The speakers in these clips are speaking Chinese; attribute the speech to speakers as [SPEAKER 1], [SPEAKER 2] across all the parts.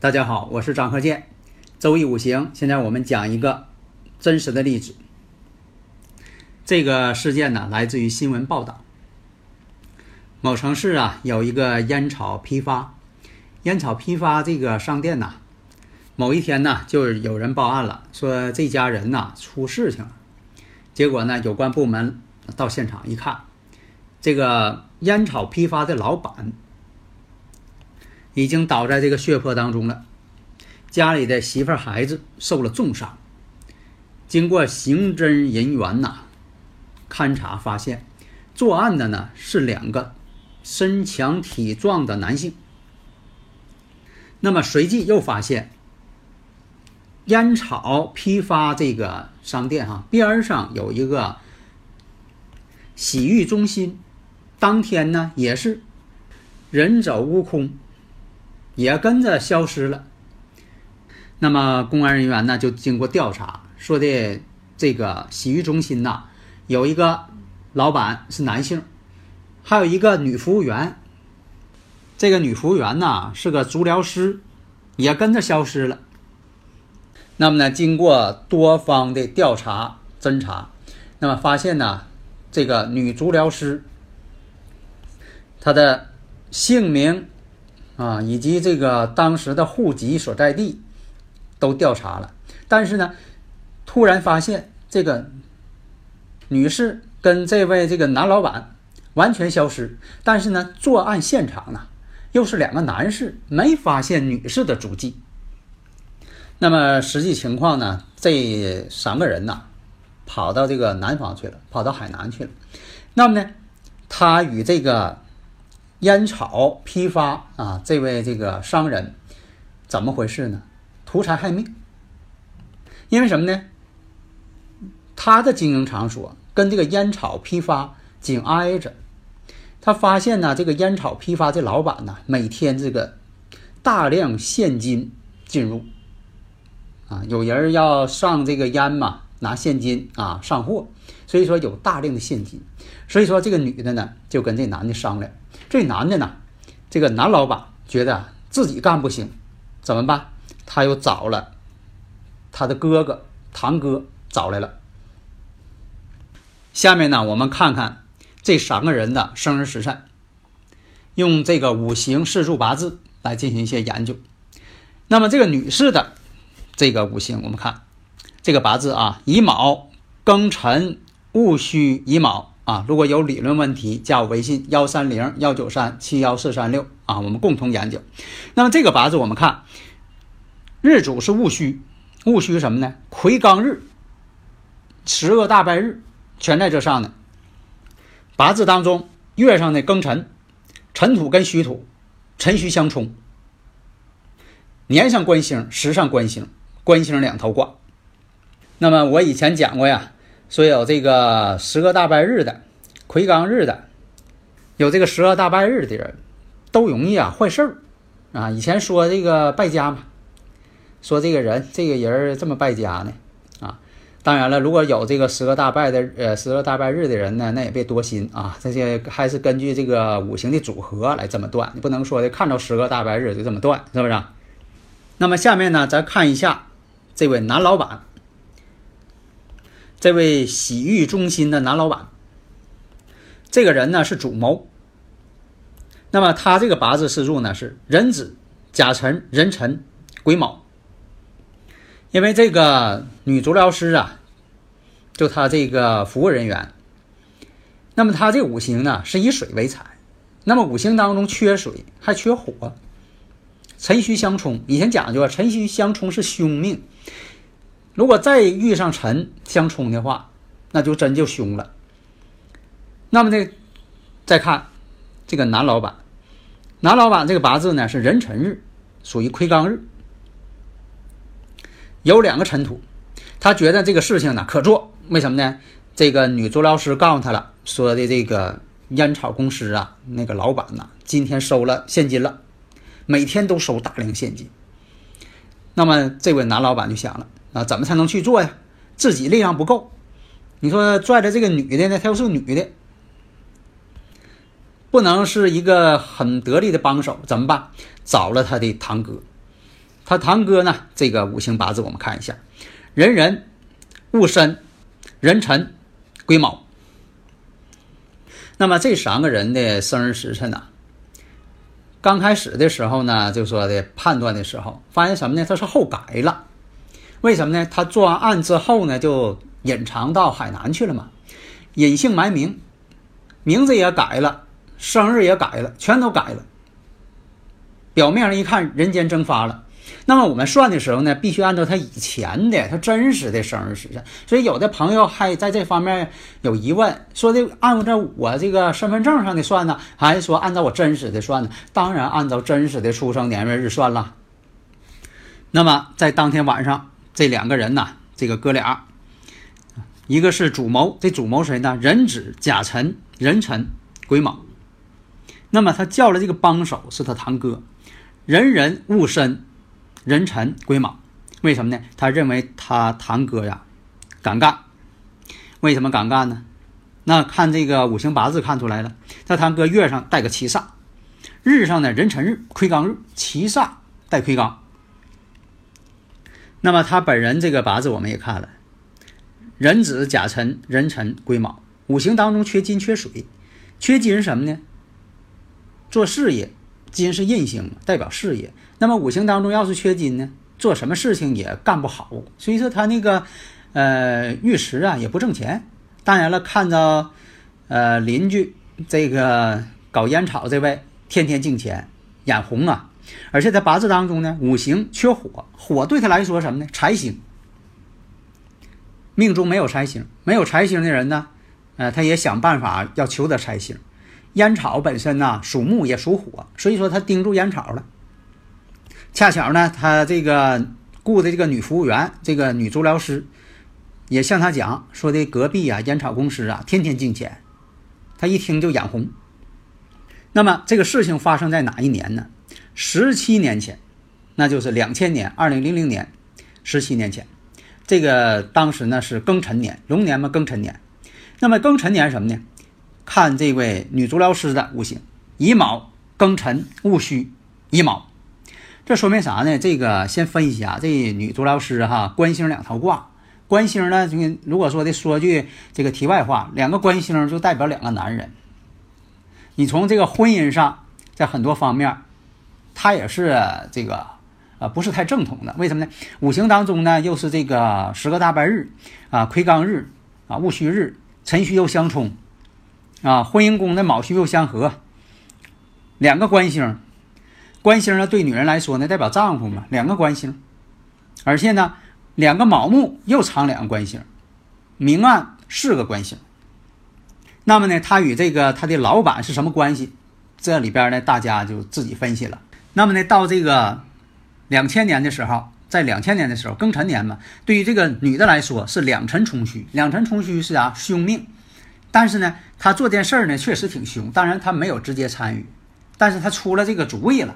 [SPEAKER 1] 大家好，我是张鹤剑。周易五行，现在我们讲一个真实的例子。这个事件呢，来自于新闻报道。某城市啊，有一个烟草批发，烟草批发这个商店呐，某一天呢，就有人报案了，说这家人呐出事情了。结果呢，有关部门到现场一看，这个烟草批发的老板。已经倒在这个血泊当中了，家里的媳妇孩子受了重伤。经过刑侦人员呐勘查发现，作案的呢是两个身强体壮的男性。那么随即又发现，烟草批发这个商店哈边上有一个洗浴中心，当天呢也是人走屋空。也跟着消失了。那么公安人员呢，就经过调查，说的这个洗浴中心呐，有一个老板是男性，还有一个女服务员。这个女服务员呢是个足疗师，也跟着消失了。那么呢，经过多方的调查侦查，那么发现呢，这个女足疗师她的姓名。啊，以及这个当时的户籍所在地都调查了，但是呢，突然发现这个女士跟这位这个男老板完全消失，但是呢，作案现场呢又是两个男士，没发现女士的足迹。那么实际情况呢，这三个人呢跑到这个南方去了，跑到海南去了。那么呢，他与这个。烟草批发啊，这位这个商人怎么回事呢？图财害命。因为什么呢？他的经营场所跟这个烟草批发紧挨着，他发现呢，这个烟草批发这老板呢，每天这个大量现金进入啊，有人要上这个烟嘛，拿现金啊上货，所以说有大量的现金，所以说这个女的呢，就跟这男的商量。这男的呢，这个男老板觉得自己干不行，怎么办？他又找了他的哥哥、堂哥找来了。下面呢，我们看看这三个人的生日时辰，用这个五行四柱八字来进行一些研究。那么这个女士的这个五行，我们看这个八字啊，乙卯、庚辰、戊戌、乙卯。啊，如果有理论问题，加我微信幺三零幺九三七幺四三六啊，我们共同研究。那么这个八字我们看，日主是戊戌，戊戌什么呢？癸刚日，十恶大败日全在这上呢。八字当中月上的庚辰，辰土跟戌土，辰戌相冲。年上官星，时上官星，官星两头挂。那么我以前讲过呀。说有这个十个大拜日的，魁罡日的，有这个十个大拜日的人，都容易啊坏事儿啊。以前说这个败家嘛，说这个人这个人这么败家呢啊。当然了，如果有这个十个大拜的呃十个大拜日的人呢，那也别多心啊。这些还是根据这个五行的组合来这么断，你不能说的看到十个大拜日就这么断，是不是？那么下面呢，咱看一下这位男老板。这位洗浴中心的男老板，这个人呢是主谋。那么他这个八字四柱呢是壬子、甲辰、壬辰、癸卯。因为这个女足疗师啊，就他这个服务人员，那么他这五行呢是以水为财，那么五行当中缺水还缺火，辰戌相冲。以前讲究啊，辰戌相冲是凶命。如果再遇上辰相冲的话，那就真就凶了。那么这再看这个男老板，男老板这个八字呢是壬辰日，属于亏刚日，有两个尘土，他觉得这个事情呢可做，为什么呢？这个女足疗师告诉他了，说的这个烟草公司啊，那个老板呐，今天收了现金了，每天都收大量现金。那么这位男老板就想了啊，怎么才能去做呀？自己力量不够，你说拽着这个女的呢，她又是女的。不能是一个很得力的帮手，怎么办？找了他的堂哥，他堂哥呢？这个五行八字我们看一下：人人、戊申、壬辰、癸卯。那么这三个人的生日时辰呢？刚开始的时候呢，就说的判断的时候，发现什么呢？他是后改了。为什么呢？他做完案之后呢，就隐藏到海南去了嘛，隐姓埋名，名字也改了。生日也改了，全都改了。表面上一看，人间蒸发了。那么我们算的时候呢，必须按照他以前的、他真实的生日时辰。所以有的朋友还在这方面有疑问，说的按照我这个身份证上的算呢，还是说按照我真实的算呢？当然按照真实的出生年月日算了。那么在当天晚上，这两个人呢，这个哥俩，一个是主谋，这主谋谁呢？壬子、甲辰、壬辰、癸卯。那么他叫了这个帮手是他堂哥，人人戊申，壬辰癸卯，为什么呢？他认为他堂哥呀敢干，为什么敢干呢？那看这个五行八字看出来了，他堂哥月上带个七煞，日上呢壬辰日亏刚日，七煞带亏刚。那么他本人这个八字我们也看了，壬子甲辰壬辰癸卯，五行当中缺金缺水，缺金是什么呢？做事业，金是印星，代表事业。那么五行当中要是缺金呢，做什么事情也干不好。所以说他那个，呃，玉石啊也不挣钱。当然了，看到，呃，邻居这个搞烟草这位天天进钱，眼红啊。而且在八字当中呢，五行缺火，火对他来说什么呢？财星。命中没有财星，没有财星的人呢，呃，他也想办法要求得财星。烟草本身呢属木也属火，所以说他盯住烟草了。恰巧呢，他这个雇的这个女服务员，这个女足疗师，也向他讲说的隔壁啊烟草公司啊天天进钱，他一听就眼红。那么这个事情发生在哪一年呢？十七年前，那就是两千年，二零零零年，十七年前，这个当时呢是庚辰年，龙年嘛庚辰年。那么庚辰年什么呢？看这位女足疗师的五行：乙卯、庚辰、戊戌、乙卯。这说明啥呢？这个先分析啊，这女足疗师哈，官星两套卦。官星呢，就如果说的说句这个题外话，两个官星就代表两个男人。你从这个婚姻上，在很多方面，他也是这个啊，不是太正统的。为什么呢？五行当中呢，又是这个十个大白日啊，魁罡日啊，戊戌日，辰戌又相冲。啊，婚姻宫的卯戌又相合，两个官星，官星呢对女人来说呢代表丈夫嘛，两个官星，而且呢两个卯木又藏两个官星，明暗四个官星。那么呢，他与这个他的老板是什么关系？这里边呢大家就自己分析了。那么呢，到这个两千年的时候，在两千年的时候庚辰年嘛，对于这个女的来说是两辰冲虚，两辰冲虚是啥？凶命。但是呢，他做件事儿呢，确实挺凶。当然，他没有直接参与，但是他出了这个主意了。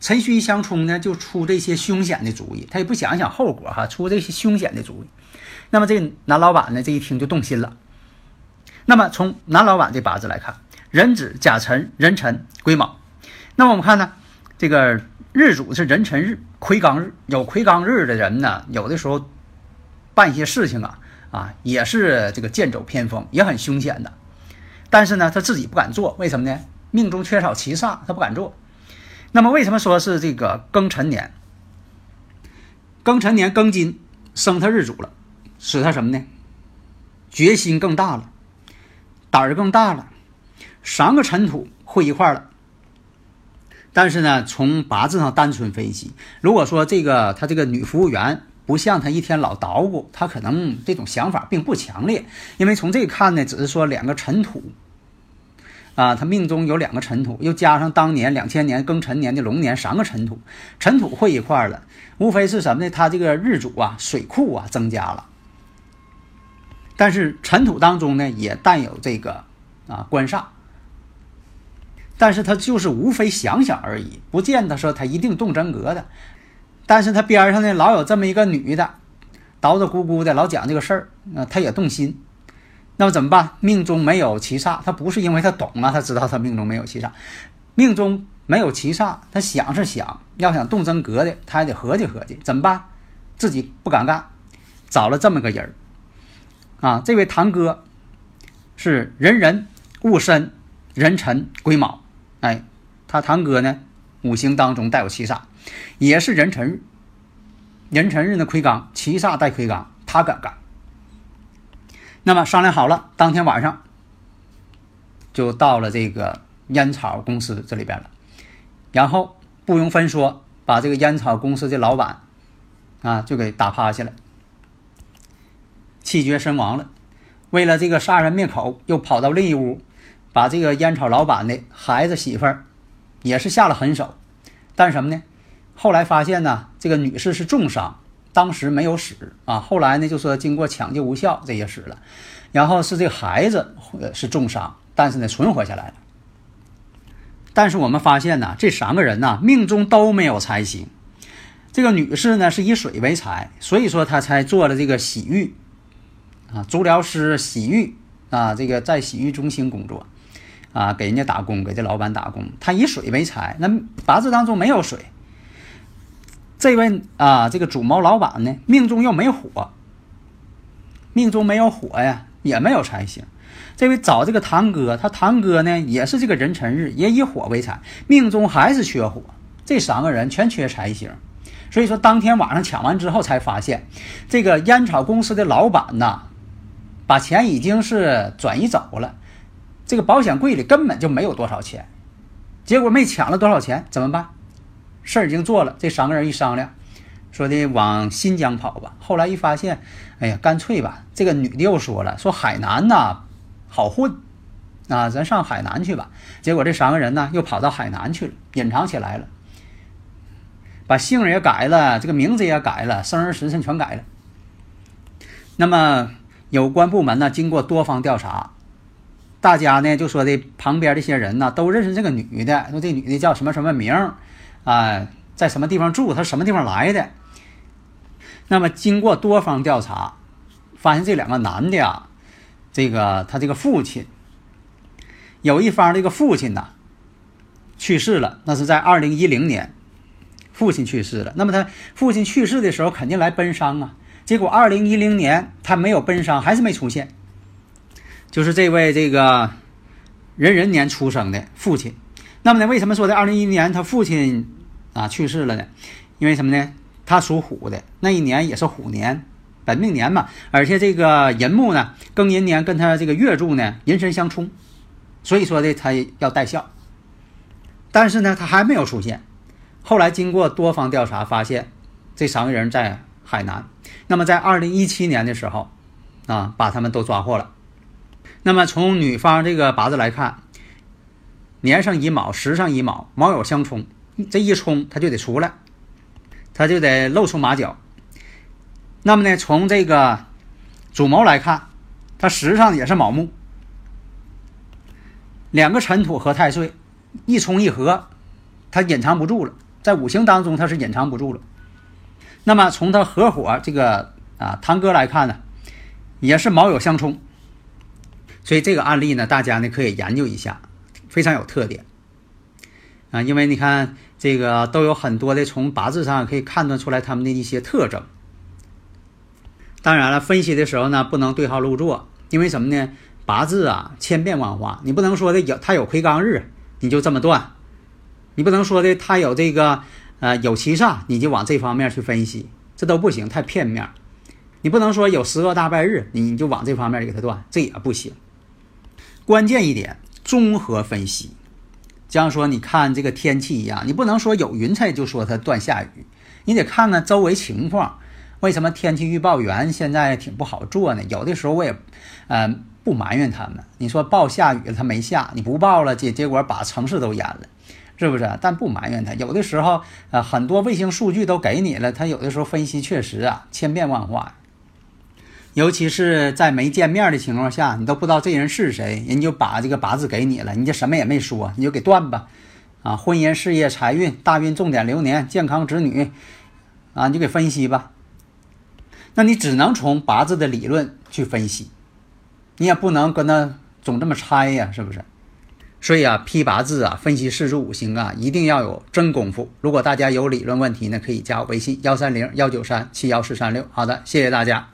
[SPEAKER 1] 辰戌相冲呢，就出这些凶险的主意，他也不想想后果哈，出这些凶险的主意。那么这男老板呢，这一听就动心了。那么从男老板这八字来看，壬子、甲辰、壬辰、癸卯。那么我们看呢，这个日主是壬辰日，癸刚日。有癸刚日的人呢，有的时候办一些事情啊。啊，也是这个剑走偏锋，也很凶险的。但是呢，他自己不敢做，为什么呢？命中缺少七煞，他不敢做。那么为什么说是这个庚辰年？庚辰年庚金生他日主了，使他什么呢？决心更大了，胆儿更大了，三个尘土汇一块了。但是呢，从八字上单纯分析，如果说这个他这个女服务员不像他一天老捣鼓，他可能这种想法并不强烈。因为从这看呢，只是说两个尘土，啊，他命中有两个尘土，又加上当年两千年庚辰年的龙年三个尘土，尘土汇一块了，无非是什么呢？他这个日主啊，水库啊增加了。但是尘土当中呢，也带有这个啊官煞。但是他就是无非想想而已，不见得说他一定动真格的。但是他边上呢，老有这么一个女的，叨叨咕咕的，老讲这个事儿，他也动心。那么怎么办？命中没有七煞，他不是因为他懂啊，他知道他命中没有七煞，命中没有七煞，他想是想要想动真格的，他还得合计合计，怎么办？自己不敢干，找了这么个人儿，啊，这位堂哥是人人戊申壬辰癸卯，哎，他堂哥呢，五行当中带有七煞。也是壬辰日，壬辰日的魁罡，七煞带魁罡，他敢干。那么商量好了，当天晚上就到了这个烟草公司这里边了，然后不容分说，把这个烟草公司的老板啊就给打趴下了，气绝身亡了。为了这个杀人灭口，又跑到另一屋，把这个烟草老板的孩子媳妇儿也是下了狠手，但是什么呢？后来发现呢，这个女士是重伤，当时没有死啊。后来呢，就说经过抢救无效，这也死了。然后是这个孩子是重伤，但是呢存活下来了。但是我们发现呢，这三个人呢命中都没有财星。这个女士呢是以水为财，所以说她才做了这个洗浴啊，足疗师洗浴啊，这个在洗浴中心工作啊，给人家打工，给这老板打工。他以水为财，那八字当中没有水。这位啊，这个主谋老板呢，命中又没火，命中没有火呀，也没有财星。这位找这个堂哥，他堂哥呢也是这个壬辰日，也以火为财，命中还是缺火。这三个人全缺财星，所以说当天晚上抢完之后，才发现这个烟草公司的老板呐，把钱已经是转移走了，这个保险柜里根本就没有多少钱，结果没抢了多少钱，怎么办？事儿已经做了，这三个人一商量，说的往新疆跑吧。后来一发现，哎呀，干脆吧。这个女的又说了，说海南呐好混，啊，咱上海南去吧。结果这三个人呢又跑到海南去了，隐藏起来了，把姓也改了，这个名字也改了，生日时辰全改了。那么有关部门呢，经过多方调查，大家呢就说的旁边这些人呢都认识这个女的，说这女的叫什么什么名。啊，在什么地方住？她什么地方来的？那么经过多方调查，发现这两个男的啊，这个他这个父亲，有一方这个父亲呐去世了，那是在二零一零年，父亲去世了。那么他父亲去世的时候肯定来奔丧啊，结果二零一零年他没有奔丧，还是没出现。就是这位这个壬寅年出生的父亲。那么呢？为什么说在二零一一年他父亲啊去世了呢？因为什么呢？他属虎的，那一年也是虎年，本命年嘛。而且这个寅木呢，庚寅年跟他这个月柱呢，寅申相冲，所以说的他要带孝。但是呢，他还没有出现。后来经过多方调查，发现这三个人在海南。那么在二零一七年的时候啊，把他们都抓获了。那么从女方这个八字来看。年上乙卯，时上乙卯，卯酉相冲，这一冲他就得出来，他就得露出马脚。那么呢，从这个主谋来看，他时上也是卯木，两个尘土合太岁，一冲一合，他隐藏不住了，在五行当中他是隐藏不住了。那么从他合伙这个啊堂哥来看呢，也是卯酉相冲，所以这个案例呢，大家呢可以研究一下。非常有特点啊，因为你看这个都有很多的从八字上可以判断出来他们的一些特征。当然了，分析的时候呢，不能对号入座，因为什么呢？八字啊，千变万化，你不能说的有他有魁罡日，你就这么断；你不能说的他有这个呃有七煞，你就往这方面去分析，这都不行，太片面。你不能说有十个大败日，你就往这方面给他断，这也不行。关键一点。综合分析，就像说你看这个天气一样，你不能说有云彩就说它断下雨，你得看看周围情况。为什么天气预报员现在挺不好做呢？有的时候我也，嗯，不埋怨他们。你说报下雨了，他没下，你不报了，结结果把城市都淹了，是不是？但不埋怨他。有的时候，呃，很多卫星数据都给你了，他有的时候分析确实啊，千变万化。尤其是在没见面的情况下，你都不知道这人是谁，人就把这个八字给你了，你就什么也没说，你就给断吧。啊，婚姻、事业、财运、大运、重点流年、健康、子女，啊，你就给分析吧。那你只能从八字的理论去分析，你也不能跟他总这么猜呀，是不是？所以啊，批八字啊，分析四柱五行啊，一定要有真功夫。如果大家有理论问题呢，可以加我微信幺三零幺九三七幺四三六。好的，谢谢大家。